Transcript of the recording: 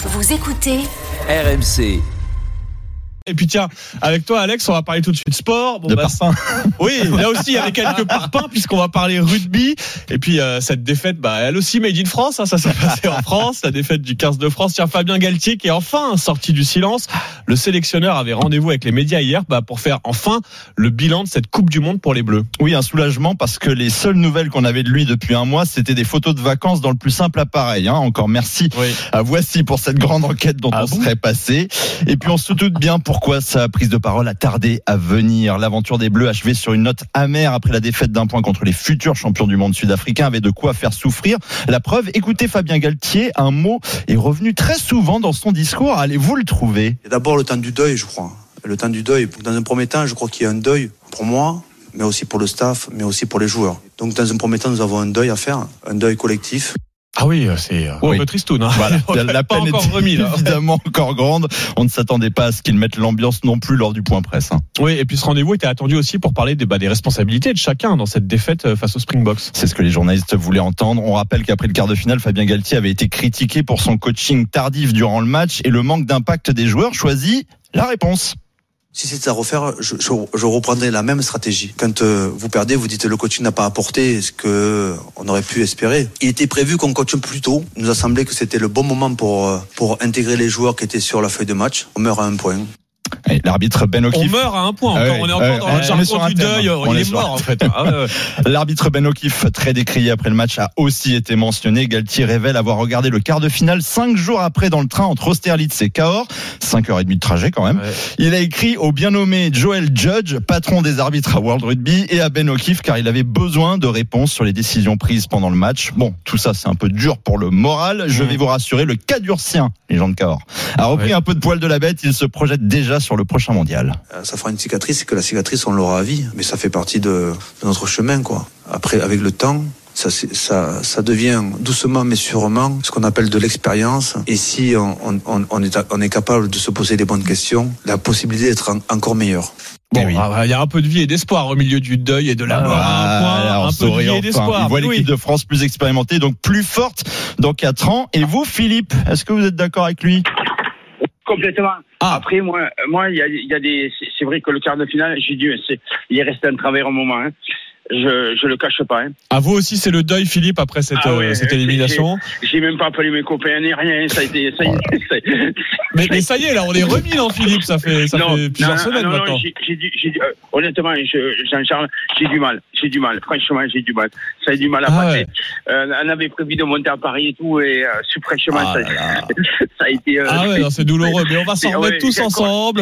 Vous écoutez RMC. Et puis tiens, avec toi Alex, on va parler tout de suite sport. Bon, De bah. Oui, là aussi il y avait quelques parpaings puisqu'on va parler rugby. Et puis euh, cette défaite, bah, elle aussi made in France, hein, ça s'est passé en France, la défaite du 15 de France. Tiens, Fabien Galtier qui est enfin sorti du silence. Le sélectionneur avait rendez-vous avec les médias hier bah, pour faire enfin le bilan de cette Coupe du Monde pour les Bleus. Oui, un soulagement parce que les seules nouvelles qu'on avait de lui depuis un mois, c'était des photos de vacances dans le plus simple appareil. Hein. Encore merci Oui. à Voici pour cette grande enquête dont Ah on bon serait passé. Et puis on se doute bien pourquoi sa prise de parole a tardé à venir. L'aventure des Bleus achevée sur une note amère après la défaite d'un point contre les futurs champions du monde sud-africain avait de quoi faire souffrir. La preuve, écoutez Fabien Galtier, un mot est revenu très souvent dans son discours. Allez-vous le trouver d'abord le temps du deuil, je crois. Le. Dans un premier temps, je crois qu'il y a un deuil pour moi, mais aussi pour le staff, mais aussi pour les joueurs. Donc, dans un premier temps, nous avons un deuil à faire, un deuil collectif. Ah oui, c'est Oui. un peu tristoun. Hein. Voilà, l'a peine était remis là. évidemment encore grande. On ne s'attendait pas à ce qu'ils mettent l'ambiance non plus lors du point presse. hein. Oui, et puis ce rendez-vous était attendu aussi pour parler des, bah, des responsabilités de chacun dans cette défaite euh, face aux Springboks. C'est ce que les journalistes voulaient entendre. On rappelle qu'après le quart de finale, Fabien Galtier avait été critiqué pour son coaching tardif durant le match et le manque d'impact des joueurs. Choisit la réponse. Si c'était à refaire, je, je, reprendrais la même stratégie. Quand euh, vous perdez, vous dites le coaching n'a pas apporté ce que on aurait pu espérer. Il était prévu qu'on coache plus tôt. Il nous a semblé que c'était le bon moment pour euh, pour intégrer les joueurs qui étaient sur la feuille de match. On meurt à un point. L'arbitre Ben On O'Keefe. meurt à un point. Ah encore. ouais, on est encore dans le on jargon du deuil. On il est mort en fait. Ah. L'arbitre Ben O'Keefe, très décrié après le match, a aussi été mentionné. Galtier révèle avoir regardé le quart de finale cinq jours après dans le train entre Austerlitz et Cahors. Cinq heures et demie de trajet quand même. Ouais. Il a écrit au bien nommé Joel Judge, patron des arbitres à World Rugby, et à Ben O'Keefe car il avait besoin de réponses sur les décisions prises pendant le match. Bon, tout ça c'est un peu dur pour le moral. Je Mm. vais vous rassurer, le Cadurcien, les gens de Cahors, a repris Ouais. un peu de poil de la bête. Il se projette déjà sur le prochain mondial. Euh, Ça fera une cicatrice et que la cicatrice on l'aura à vie. Mais ça fait partie de, de notre chemin quoi. Après, avec le temps. Ça, c'est- ça, ça devient doucement mais sûrement ce qu'on appelle de l'expérience. Et si on, on, on- on est, on est capable de se poser les bonnes questions, la possibilité d'être en- encore meilleur. Bon, Eh oui. ah, il y a un peu de vie et d'espoir au milieu du deuil et de la mort à un point. Peu de vie et enfin. d'espoir. Il voit Oui. l'équipe de France plus expérimentée, donc plus forte dans 4 ans. Et vous, Philippe, est-ce que vous êtes d'accord avec lui? Complètement. Ah. Après, moi, moi, il y a, il y a des. c'est- vrai que le quart de finale, j'ai dû. Il est resté un travers un moment. Hein. Je, je le cache pas. Hein. À vous aussi, c'est le deuil, Philippe, après cette, Ah ouais, euh, cette élimination. J'ai même pas appelé mes copains ni rien. Ça a été. Ça, est, ça- Mais, mais ça y est, là, on est remis, non, Philippe Ça fait, ça non, fait plusieurs non, semaines non, non, maintenant. du- j'ai du- euh, honnêtement, je- Jean-Charles, j'ai du mal. J'ai du mal. Franchement, j'ai du mal. Ça a du mal à Ah passer. ouais. Euh, on avait prévu de monter à Paris et tout, et euh, Ah ça, a été. euh, Ah ouais, non, c'est douloureux. Mais on va s'en remettre ouais, tous ensemble.